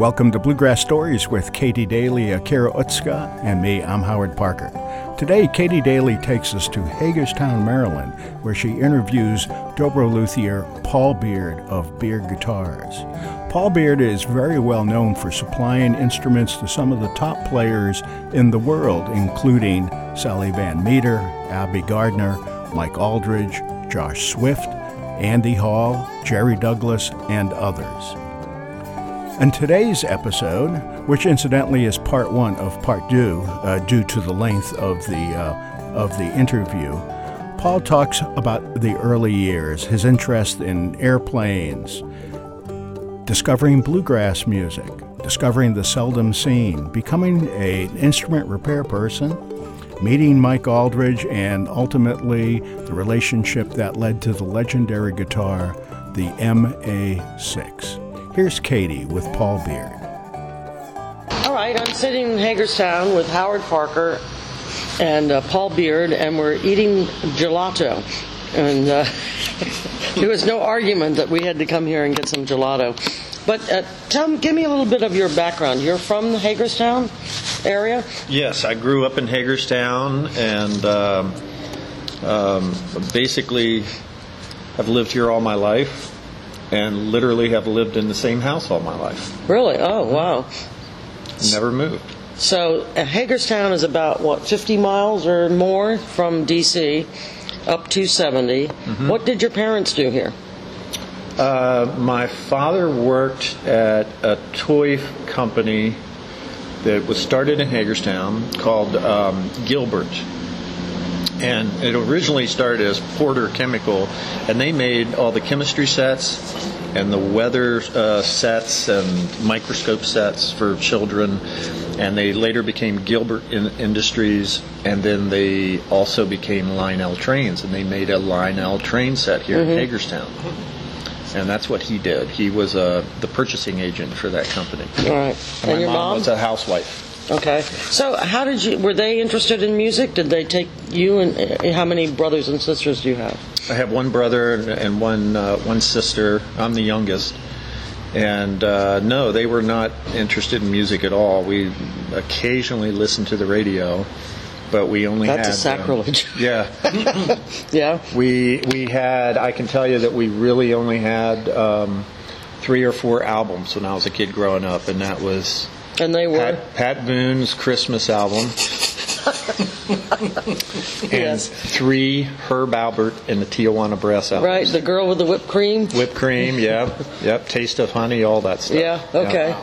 Welcome to Bluegrass Stories with Katie Daly, Akira Utska, and me, I'm Howard Parker. Today, Katie Daly takes us to Hagerstown, Maryland, where she interviews dobro luthier Paul Beard of Beard Guitars. Paul Beard is very well known for supplying instruments to some of the top players in the world, including Sally Van Meter, Abby Gardner, Mike Auldridge, Josh Swift, Andy Hall, Jerry Douglas, and others. In today's episode, which incidentally is part one of part two, uh, due to the length of the uh, of the interview, Paul talks about the early years, his interest in airplanes, discovering bluegrass music, discovering the Seldom Scene, becoming an instrument repair person, meeting Mike Auldridge, and ultimately the relationship that led to the legendary guitar, the MA6. Here's Katie with Paul Beard. All right, I'm sitting in Hagerstown with Howard Parker and uh, Paul Beard, and we're eating gelato. And uh, there was no argument that we had to come here and get some gelato. But uh, tell, give me a little bit of your background. You're from the Hagerstown area? Yes, I grew up in Hagerstown and um, um, basically have lived here all my life and literally have lived in the same house all my life. Really? Oh, wow. Never moved. So uh, Hagerstown is about, what, 50 miles or more from D.C., up to 70. What did your parents do here? Uh, my father worked at a toy company that was started in Hagerstown called um, Gilbert. And it originally started as Porter Chemical, and they made all the chemistry sets and the weather uh, sets and microscope sets for children. And they later became Gilbert in- Industries, and then they also became Lionel Trains, and they made a Lionel train set here in Hagerstown. And that's what he did. He was uh, the purchasing agent for that company. All right. And your mom mom? was a housewife. Okay. So, how did you? Were they interested in music? Did they take you? And uh, how many brothers and sisters do you have? I have one brother and- and one uh, one sister. I'm the youngest, and uh, no, they were not interested in music at all. We occasionally listened to the radio, but we only had That's a sacrilege. Um, yeah, Yeah. we we had. I can tell you that we really only had um, three or four albums when I was a kid growing up, and that was And they were. Pat, Pat Boone's Christmas album. and Yes. three Herb Alpert and the Tijuana Brass albums. Right. The girl with the whipped cream. Whipped cream, yeah, yep. Taste of honey, all that stuff. Yeah. Okay.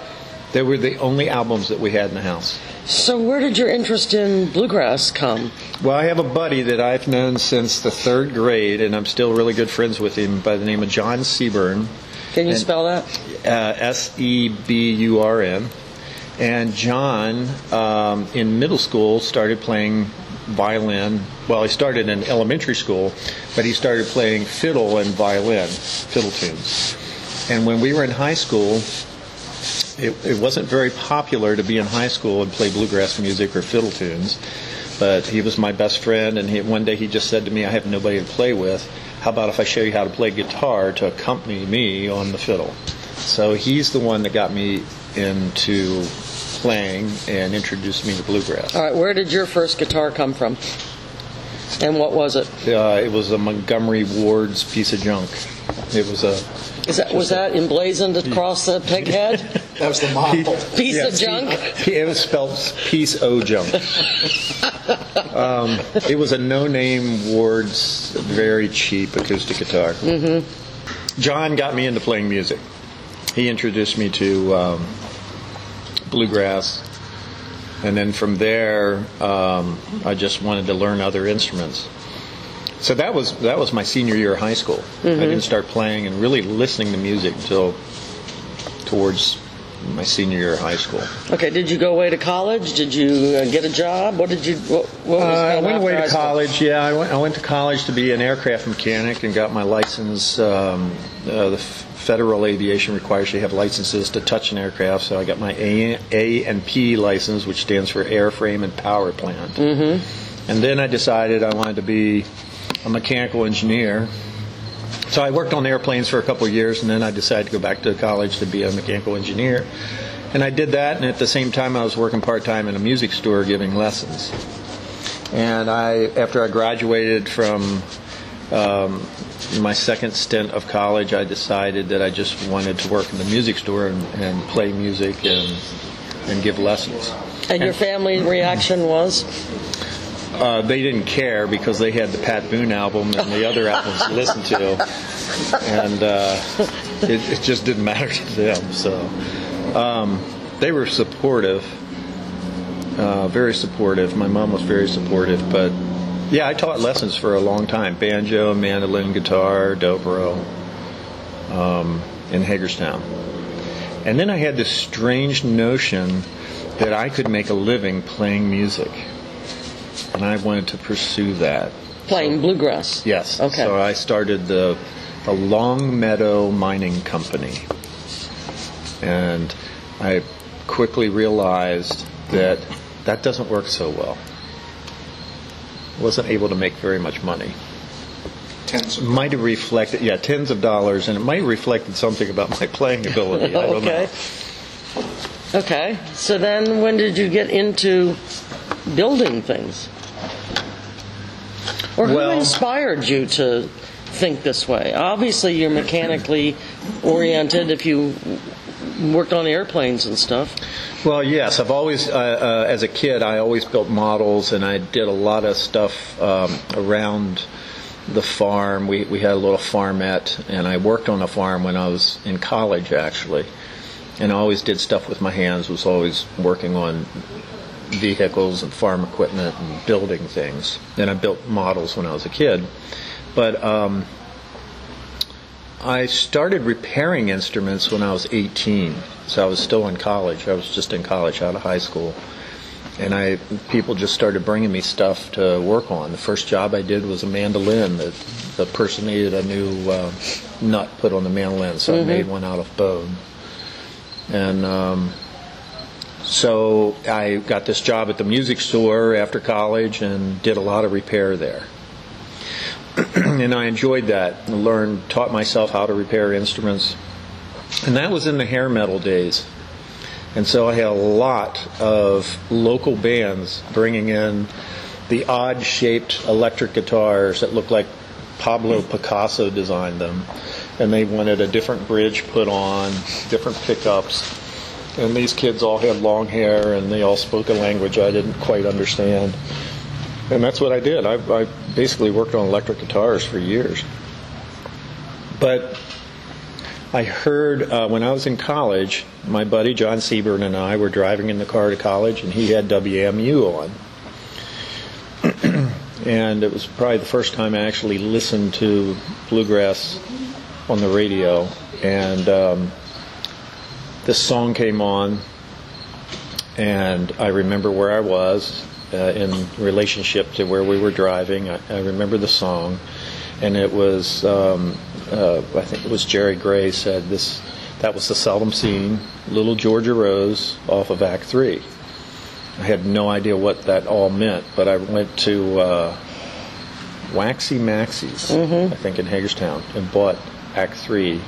They were the only albums that we had in the house. So, where did your interest in bluegrass come? Well, I have a buddy that I've known since the third grade, and I'm still really good friends with him by the name of John Seburn, Can you And- spell that? uh, S E B U R N. And John, um, in middle school, started playing violin. Well, he started in elementary school, but he started playing fiddle and violin, fiddle tunes. And when we were in high school, it, it wasn't very popular to be in high school and play bluegrass music or fiddle tunes. But he was my best friend, and he, one day he just said to me, "I have nobody to play with. How about if I show you how to play guitar to accompany me on the fiddle?" So he's the one that got me into playing and introduced me to bluegrass. All right. Where did your first guitar come from? And what was it? Uh, it was a Montgomery Ward's piece of junk. It was a Is that was that emblazoned across the peg head? That was the model. Piece Yeah, of junk. It was spelled piece o junk. um, it was a no-name Ward's very cheap acoustic guitar. Mm-hmm. John got me into playing music. He introduced me to um, bluegrass, and then from there, um, I just wanted to learn other instruments. So that was that was my senior year of high school. I didn't start playing and really listening to music until towards my senior year of high school. Okay. Did you go away to college? Did you uh, get a job? What did you? What, what was Uh, I went away high to school? college. Yeah, I went, I went to college to be an aircraft mechanic and got my license. Um, uh, the federal aviation requires you have licenses to touch an aircraft, so I got my A, A and P license, which stands for airframe and power plant. Mm-hmm. And then I decided I wanted to be a mechanical engineer. So I worked on airplanes for a couple of years, and then I decided to go back to college to be a mechanical engineer. And I did that, and at the same time, I was working part time in a music store giving lessons. And I, after I graduated from um, my second stint of college, I decided that I just wanted to work in the music store and, and play music and and give lessons. And your family reaction was? Uh, they didn't care because they had the Pat Boone album and the other albums to listen to, and uh, it, it, just didn't matter to them. So um, they were supportive, uh, very supportive. My mom was very supportive, but yeah, I taught lessons for a long time: banjo, mandolin, guitar, dobro, um, in Hagerstown. And then I had this strange notion that I could make a living playing music and I wanted to pursue that. Playing bluegrass. Yes. Okay. So I started the the Long Meadow Mining Company, and I quickly realized that that doesn't work so well. Wasn't able to make very much money. Tens of Might have reflected, yeah, tens of dollars, and it might have reflected something about my playing ability. I don't okay. know. Okay. So then when did you get into building things? Or who Well- inspired you to think this way? Obviously, you're mechanically oriented if you worked on airplanes and stuff. Well, yes, I've always, uh, uh, as a kid, I always built models, and I did a lot of stuff um, around the farm. We we had a little farmette, and I worked on a farm when I was in college, actually, and I always did stuff with my hands. Was always working on vehicles and farm equipment and building things. And I built models when I was a kid, but. Um, I started repairing instruments when I was 18, so I was still in college. I was just in college out of high school, and I people just started bringing me stuff to work on. The first job I did was a mandolin. The, the person needed a new uh, nut put on the mandolin, so I made one out of bone. And um, so I got this job at the music store after college and did a lot of repair there and I enjoyed that. And learned, taught myself how to repair instruments, and that was in the hair metal days. And so I had a lot of local bands bringing in the odd-shaped electric guitars that looked like Pablo Picasso designed them, and they wanted a different bridge put on, different pickups. And these kids all had long hair, and they all spoke a language I didn't quite understand. And that's what I did. I, I basically worked on electric guitars for years. But I heard uh, when I was in college, my buddy John Seburn and I were driving in the car to college, and he had WMU on. and it was probably the first time I actually listened to bluegrass on the radio. And um, this song came on, and I remember where I was uh, in relationship to where we were driving. I, I remember the song, and it was um, uh, I think it was Jerry Gray said this. That was the Seldom Scene Little Georgia Rose off of Act Three. I had no idea what that all meant, but I went to uh, Waxy Maxie's, I think in Hagerstown, and bought Act Three,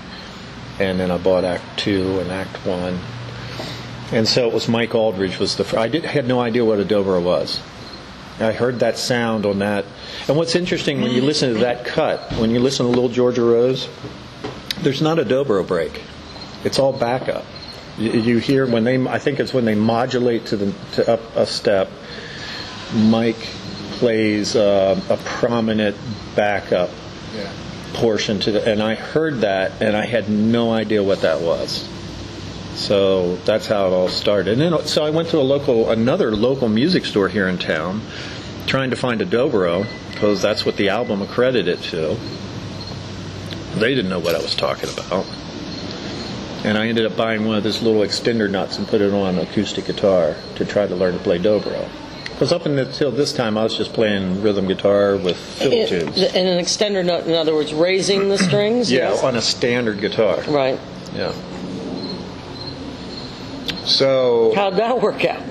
and then I bought Act Two and Act One. And so it was Mike Auldridge was the. I did had no idea what a dobro was. I heard that sound on that. And what's interesting when you listen to that cut, when you listen to Little Georgia Rose, there's not a dobro break. It's all backup. You, you hear when they. I think it's when they modulate to the to up a step. Mike plays uh, a prominent backup yeah. Portion to the, and I heard that and I had no idea what that was. So that's how it all started. And then, so I went to a local, another local music store here in town, trying to find a dobro because that's what the album accredited to. They didn't know what I was talking about. And I ended up buying one of those little extender nuts and put it on acoustic guitar to try to learn to play dobro. Because up until this time, I was just playing rhythm guitar with fiddle tunes. and an extender nut, in other words, raising the strings? Yeah, yes? on a standard guitar. Right. Yeah. So, How'd that work out?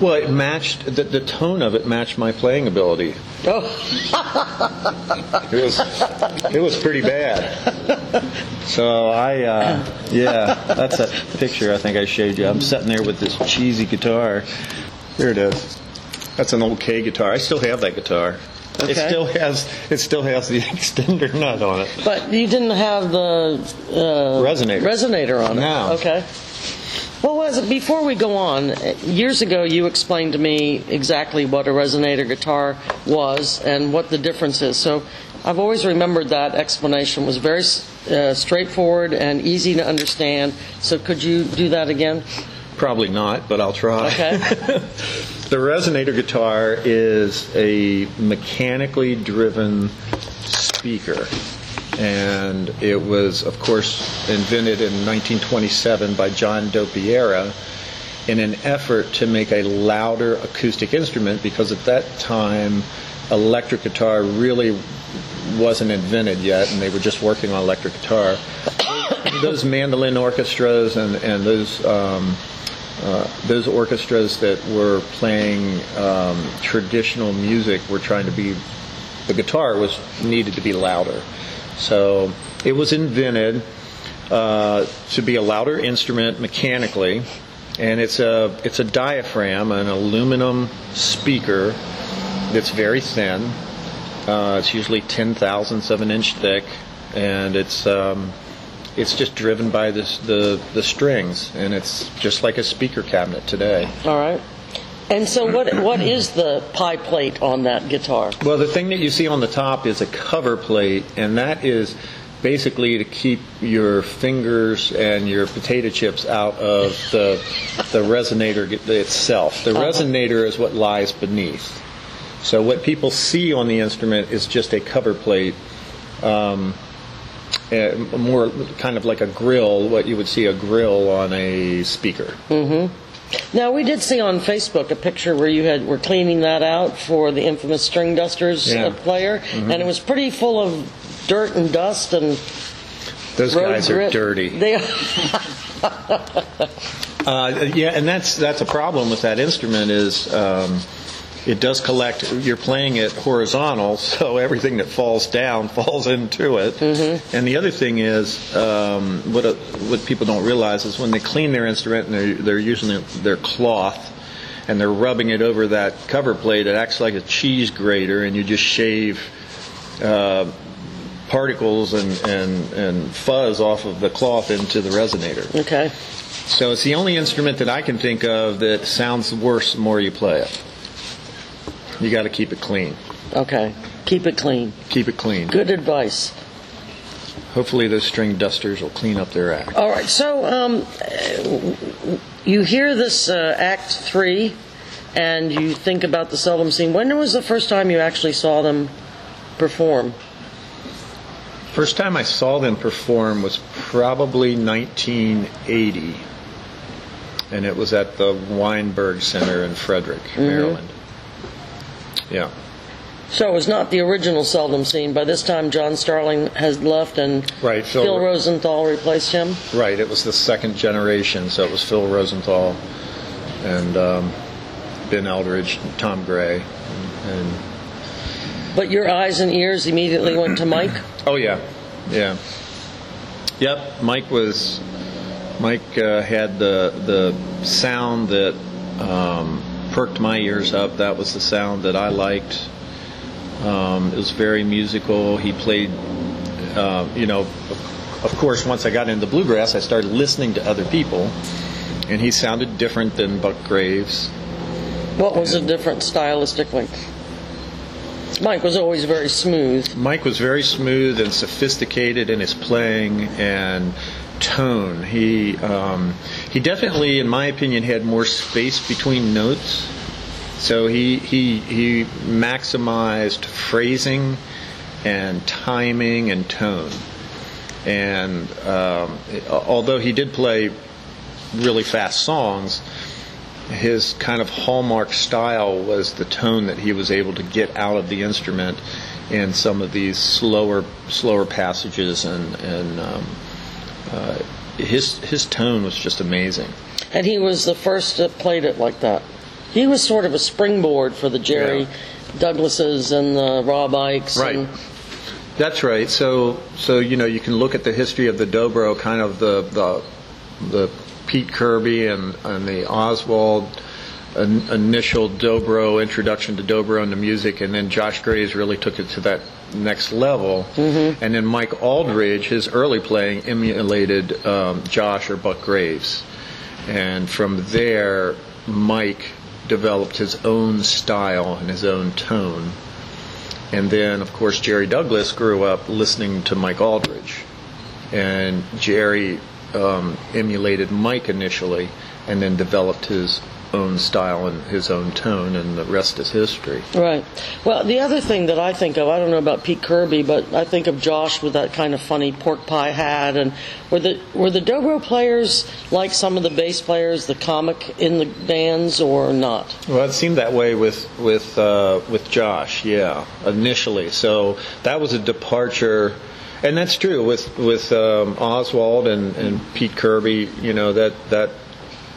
Well, it matched the, the tone of it matched my playing ability. Oh, It was it was pretty bad. So I uh, yeah, that's a picture I think I showed you. I'm sitting there with this cheesy guitar. Here it is. That's an old Kay guitar. I still have that guitar. It still has it still has the extender nut on it. but you didn't have the uh, Resonator. resonator on it. No. Okay. Well, was it, before we go on, years ago you explained to me exactly what a resonator guitar was and what the difference is. So I've always remembered that explanation was very uh, straightforward and easy to understand. So could you do that again? Probably not, but I'll try. Okay. The resonator guitar is a mechanically driven speaker. And it was, of course, invented in 1927 by John Dopyera in an effort to make a louder acoustic instrument because at that time, electric guitar really wasn't invented yet, and they were just working on electric guitar. those mandolin orchestras and, and those um, uh, those orchestras that were playing um, traditional music were trying to be the guitar was needed to be louder. So it was invented uh, to be a louder instrument mechanically and it's a it's a diaphragm an aluminum speaker that's very thin. Uh, it's usually 10 thousandths of an inch thick and it's um, it's just driven by this, the the strings, and it's just like a speaker cabinet today. All right. And so what what is the pie plate on that guitar? Well, the thing that you see on the top is a cover plate, and that is basically to keep your fingers and your potato chips out of the the resonator itself. The resonator is what lies beneath. So what people see on the instrument is just a cover plate. Um, uh, more kind of like a grill, what you would see a grill on a speaker. Now we did see on Facebook a picture where you had were cleaning that out for the infamous Stringdusters Yeah. uh, player, and it was pretty full of dirt and dust and Those guys are dirty. They Uh, yeah, and that's that's a problem with that instrument is um, it does collect. You're playing it horizontal, so everything that falls down falls into it. Mm-hmm. And the other thing is um, what uh, what people don't realize is when they clean their instrument and they're, they're using their, their cloth and they're rubbing it over that cover plate, it acts like a cheese grater, and you just shave. Uh, particles and, and, and fuzz off of the cloth into the resonator. okay. So it's the only instrument that I can think of that sounds worse the more you play it. You got to keep it clean. Okay. Keep it clean. Keep it clean. Good advice. Hopefully those Stringdusters will clean up their act. All right. So um, you hear this uh, Act Three, and you think about the seldom scene. When was the first time you actually saw them perform? First time I saw them perform was probably 1980, and it was at the Weinberg Center in Frederick, Maryland. Yeah. So it was not the original seldom scene. By this time, John Starling has left, and Right, Phil- Phil Rosenthal replaced him. Right, it was the second generation, so it was Phil Rosenthal and um, Ben Eldridge, and Tom Gray, and But your eyes and ears immediately went to Mike. oh yeah, yeah, yep. Mike was Mike uh, had the the sound that um, perked my ears up. That was the sound that I liked. Um, it was very musical. He played, uh, you know, of course. Once I got into bluegrass, I started listening to other people, and he sounded different than Buck Graves. What was the difference stylistically? Mike was always very smooth. Mike was very smooth and sophisticated in his playing and tone. He um, he definitely, in my opinion, had more space between notes. So he he he maximized phrasing and timing and tone. And um, although he did play really fast songs, his kind of hallmark style was the tone that he was able to get out of the instrument in some of these slower slower passages and and um, uh, his his tone was just amazing. And he was the first that played it like that. he was sort of a springboard for the Jerry Yeah. Douglases and the Rob Ickes. Right. And, That's right. So, so you know, you can look at the history of the dobro, kind of the the, the Pete Kirby and, and the Oswald initial dobro introduction to dobro and the music, and then Josh Graves really took it to that next level. Mm-hmm. And then Mike Auldridge, his early playing emulated um, Josh or Buck Graves, and from there, Mike developed his own style and his own tone. And then, of course, Jerry Douglas grew up listening to Mike Auldridge. And Jerry um, emulated Mike initially and then developed his own style and his own tone, and the rest is history. Right. Well, the other thing that I think of, I don't know about Pete Kirby, but I think of Josh with that kind of funny pork pie hat. And were the were the dobro players like some of the bass players, the comic in the bands, or not? Well, it seemed that way with with uh, with Josh, yeah, initially. So that was a departure, and that's true with with um, Oswald and, and Pete Kirby. You know that that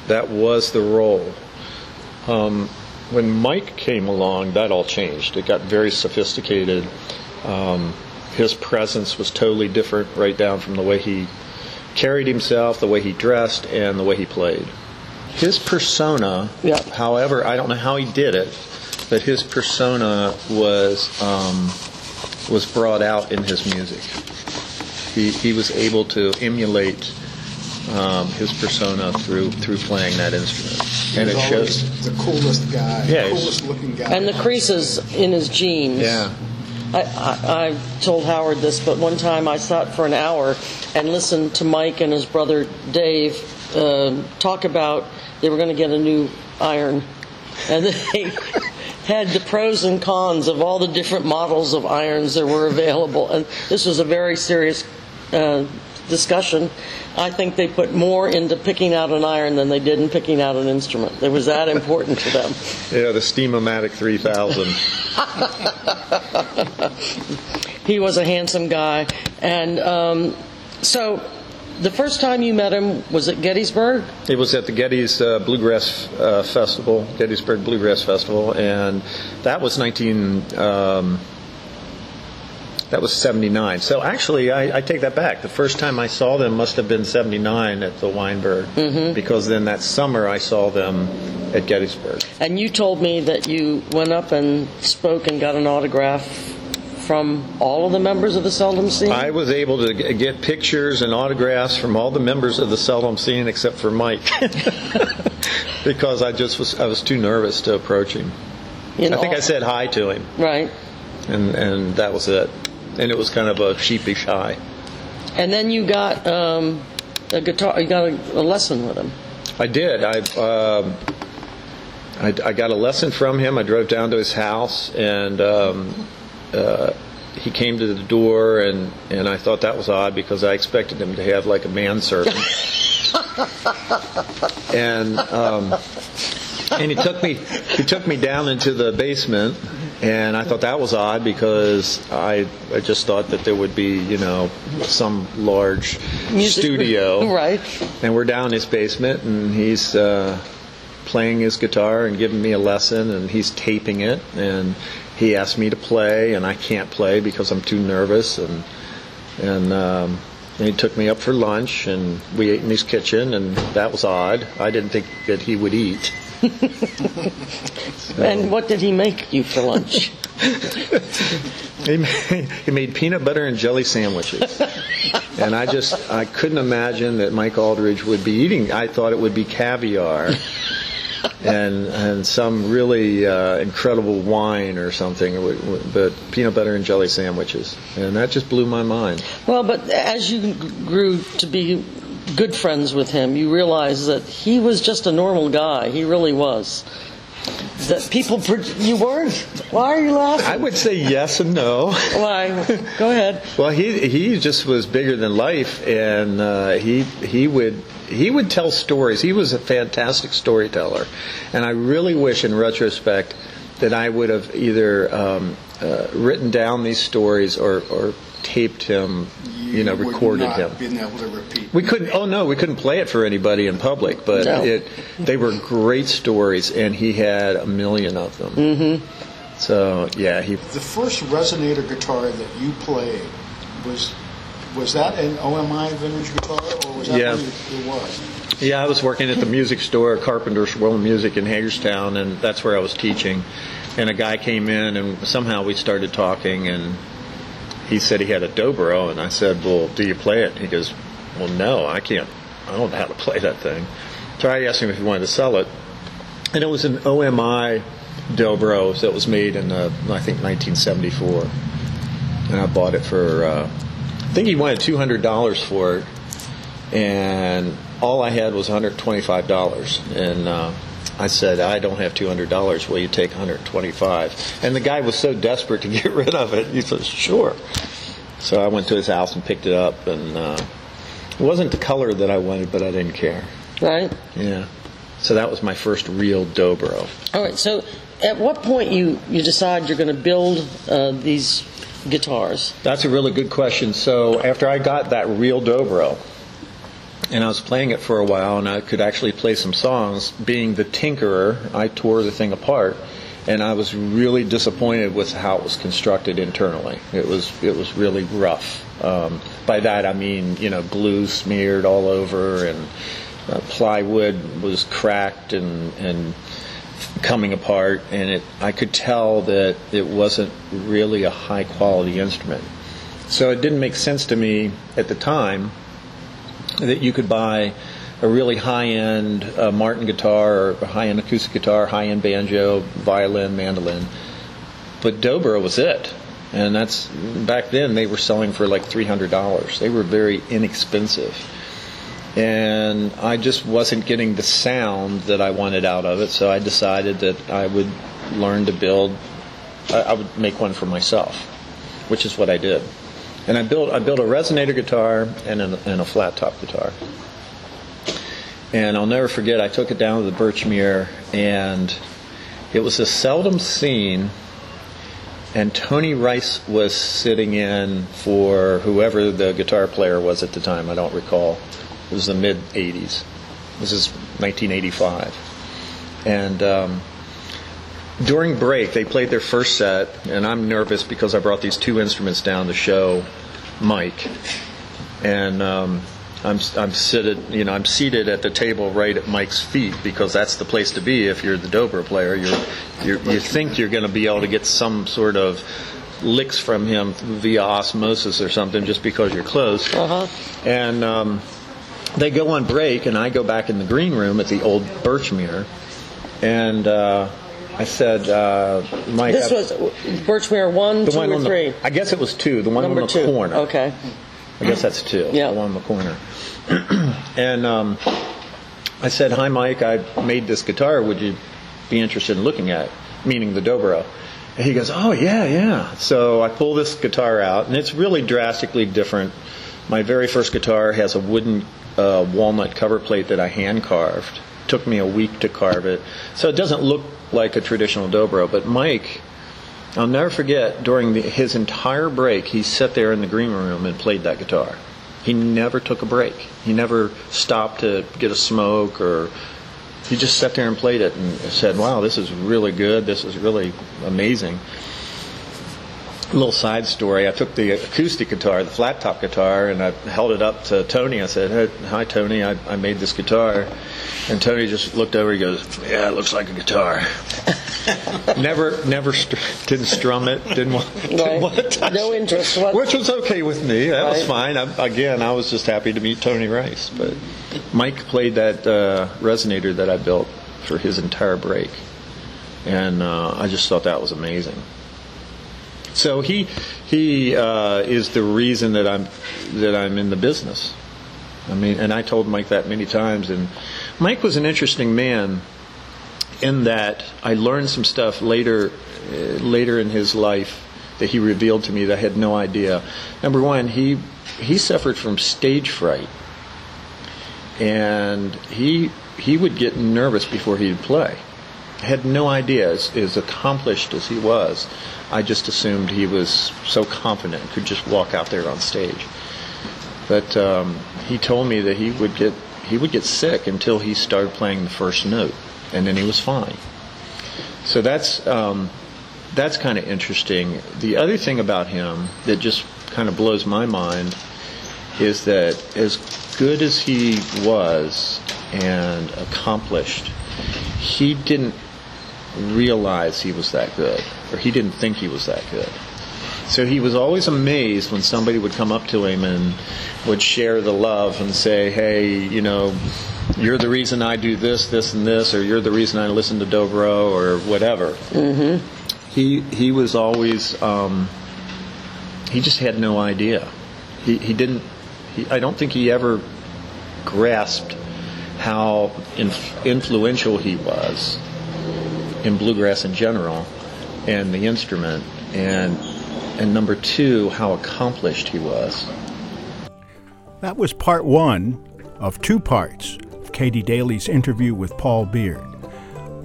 that was the role. Um, when Mike came along, that all changed. It got very sophisticated. Um, his presence was totally different, right down from the way he carried himself, the way he dressed, and the way he played. His persona, however, I don't know how he did it, but his persona was um, was brought out in his music. He, he was able to emulate um, his persona through through playing that instrument, and it shows. the coolest guy, Yeah, coolest looking guy. And the creases in his jeans. Yeah, I, I, I told Howard this, but one time I sat for an hour and listened to Mike and his brother Dave uh, talk about they were going to get a new iron, and they had the pros and cons of all the different models of irons that were available. And this was a very serious uh, discussion. I think they put more into picking out an iron than they did in picking out an instrument. It was that important to them. yeah, the Steamomatic 3000. He was a handsome guy. And um, so the first time you met him was at Gettysburg? It was at the Gettys uh, Bluegrass uh, Festival, Gettysburg Bluegrass Festival, and that was 19. Um, that was 79. So actually, I, I take that back. The first time I saw them must have been 79 at the Weinberg, mm-hmm. because then that summer I saw them at Gettysburg. And you told me that you went up and spoke and got an autograph from all of the members of the Seldom Scene? I was able to get pictures and autographs from all the members of the Seldom Scene except for Mike, because I just was I was too nervous to approach him. In I think all- I said hi to him. Right. and and that was it. And it was kind of a sheepish high. And then you got um, a guitar, you got a, a lesson with him. I did. I, um, I I got a lesson from him. I drove down to his house, and um, uh, he came to the door, and and I thought that was odd because I expected him to have like a manservant. and um, and he took me he took me down into the basement and I thought that was odd because I I just thought that there would be you know some large Music- studio Right. and we're down in his basement and he's uh, playing his guitar and giving me a lesson and he's taping it and he asked me to play and I can't play because I'm too nervous and and um, and he took me up for lunch and we ate in his kitchen and that was odd. I didn't think that he would eat. And what did he make you for lunch? He made, he made peanut butter and jelly sandwiches. and I just I couldn't imagine that Mike Auldridge would be eating. I thought it would be caviar. And, and some really uh, incredible wine or something, but peanut butter and jelly sandwiches, and that just blew my mind. well, but as you grew to be good friends with him, you realize that he was just a normal guy. He really was. That people, you weren't. Why are you laughing? I would say yes and no. Why? Go ahead. Well, he he just was bigger than life, and uh, he he would he would tell stories. He was a fantastic storyteller, and I really wish, in retrospect, that I would have either um, uh, written down these stories or or taped him, you know, recorded not him. Been able to repeat. We couldn't. Oh no, we couldn't play it for anybody in public. But No. it, they were great stories, and he had a million of them. Mm-hmm. So yeah, he. The first resonator guitar that you played was was that an OMI vintage guitar, or was that Yeah. one it was? Yeah, I was working at the music store, Carpenter's World of Music in Hagerstown, and that's where I was teaching. And a guy came in, and somehow we started talking, and he said he had a dobro, and I said, "Well, do you play it?" He goes, "Well, no, I can't. I don't know how to play that thing." So I asked him if he wanted to sell it, and it was an OMI dobro that was made in uh, I think 1974, and I bought it for. Uh, I think he wanted two hundred dollars for it, and all I had was $125. And uh, I said, I don't have $200. Will you take 125? And the guy was so desperate to get rid of it, he said, sure. So I went to his house and picked it up, and uh, it wasn't the color that I wanted, but I didn't care. Right? Yeah. So that was my first real dobro. All right. So, at what point you you decide you're going to build uh, these guitars? That's a really good question. So after I got that real dobro, and I was playing it for a while, and I could actually play some songs. Being the tinkerer, I tore the thing apart, and I was really disappointed with how it was constructed internally. It was it was really rough. Um, by that I mean you know glue smeared all over, and uh, plywood was cracked and and coming apart, and it I could tell that it wasn't really a high quality instrument. So it didn't make sense to me at the time that you could buy a really high-end uh, Martin guitar or high-end acoustic guitar, high-end banjo, violin, mandolin. But Dobro was it. And that's back then they were selling for like $300. They were very inexpensive. And I just wasn't getting the sound that I wanted out of it, so I decided that I would learn to build I would make one for myself, which is what I did. And I built I built a resonator guitar and a, and a flat top guitar. And I'll never forget. I took it down to the Birchmere, and it was a Seldom Scene. And Tony Rice was sitting in for whoever the guitar player was at the time. I don't recall. It was the mid '80s. This is 1985, and. Um, during break, they played their first set, and I'm nervous because I brought these two instruments down to show Mike, and um, I'm I'm seated, you know, I'm seated at the table right at Mike's feet because that's the place to be if you're the dobro player. You're, you're you think you're going to be able to get some sort of licks from him via osmosis or something just because you're close. Uh-huh. And um, they go on break, and I go back in the green room at the old Birchmere, and. Uh, I said, uh, Mike. This I- was Birchmere one, the two, one or on the- three. I guess it was two. The one Number on the two. corner. Okay. I guess that's two. Yeah. The one on the corner. and um, I said, "Hi, Mike. I made this guitar. Would you be interested in looking at?" it?" Meaning the dobro. And he goes, "Oh yeah, yeah." So I pull this guitar out, and it's really drastically different. My very first guitar has a wooden uh, walnut cover plate that I hand carved. Took me a week to carve it, so it doesn't look like a traditional dobro. But Mike, I'll never forget during the, his entire break, he sat there in the green room and played that guitar. He never took a break. He never stopped to get a smoke or he just sat there and played it and said, "Wow, this is really good. This is really amazing." Little side story. I took the acoustic guitar, the flat top guitar, and I held it up to Tony. I said, "Hi, Tony. I, I made this guitar." And Tony just looked over. He goes, "Yeah, it looks like a guitar." never, never str- didn't strum it. Didn't want, didn't want to touch No interest what- Which was okay with me. That was fine. I, again, I was just happy to meet Tony Rice. But Mike played that uh, resonator that I built for his entire break, and uh, I just thought that was amazing. So he he uh, is the reason that I'm that I'm in the business. I mean, and I told Mike that many times. And Mike was an interesting man in that I learned some stuff later uh, later in his life that he revealed to me that I had no idea. Number one, he he suffered from stage fright, and he he would get nervous before he'd play. Had no idea, as, as accomplished as he was, I just assumed he was so confident, could just walk out there on stage. But um, he told me that he would get he would get sick until he started playing the first note, and then he was fine. So that's um, that's kind of interesting. The other thing about him that just kind of blows my mind is that as good as he was and accomplished, he didn't realize he was that good, or he didn't think he was that good. So he was always amazed when somebody would come up to him and would share the love and say, hey, you know, you're the reason I do this, this, and this, or you're the reason I listen to Dobro, or whatever. Mm-hmm. He he was always um, he just had no idea. He he didn't. He, I don't think he ever grasped how inf- influential he was in bluegrass in general and the instrument, and and number two, how accomplished he was. That was part one of two parts of Katie Daly's interview with Paul Beard.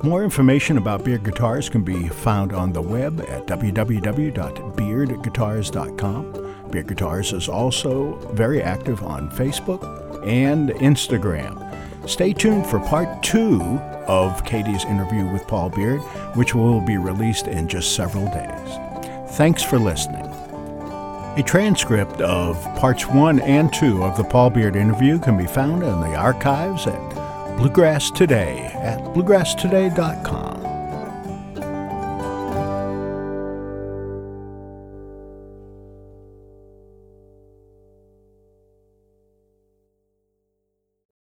More information about Beard Guitars can be found on the web at www.beardguitars.com. Beard Guitars is also very active on Facebook and Instagram. Stay tuned for part two of Katie's interview with Paul Beard, which will be released in just several days. Thanks for listening. A transcript of parts one and two of the Paul Beard interview can be found in the archives at Bluegrass Today at bluegrasstoday.com.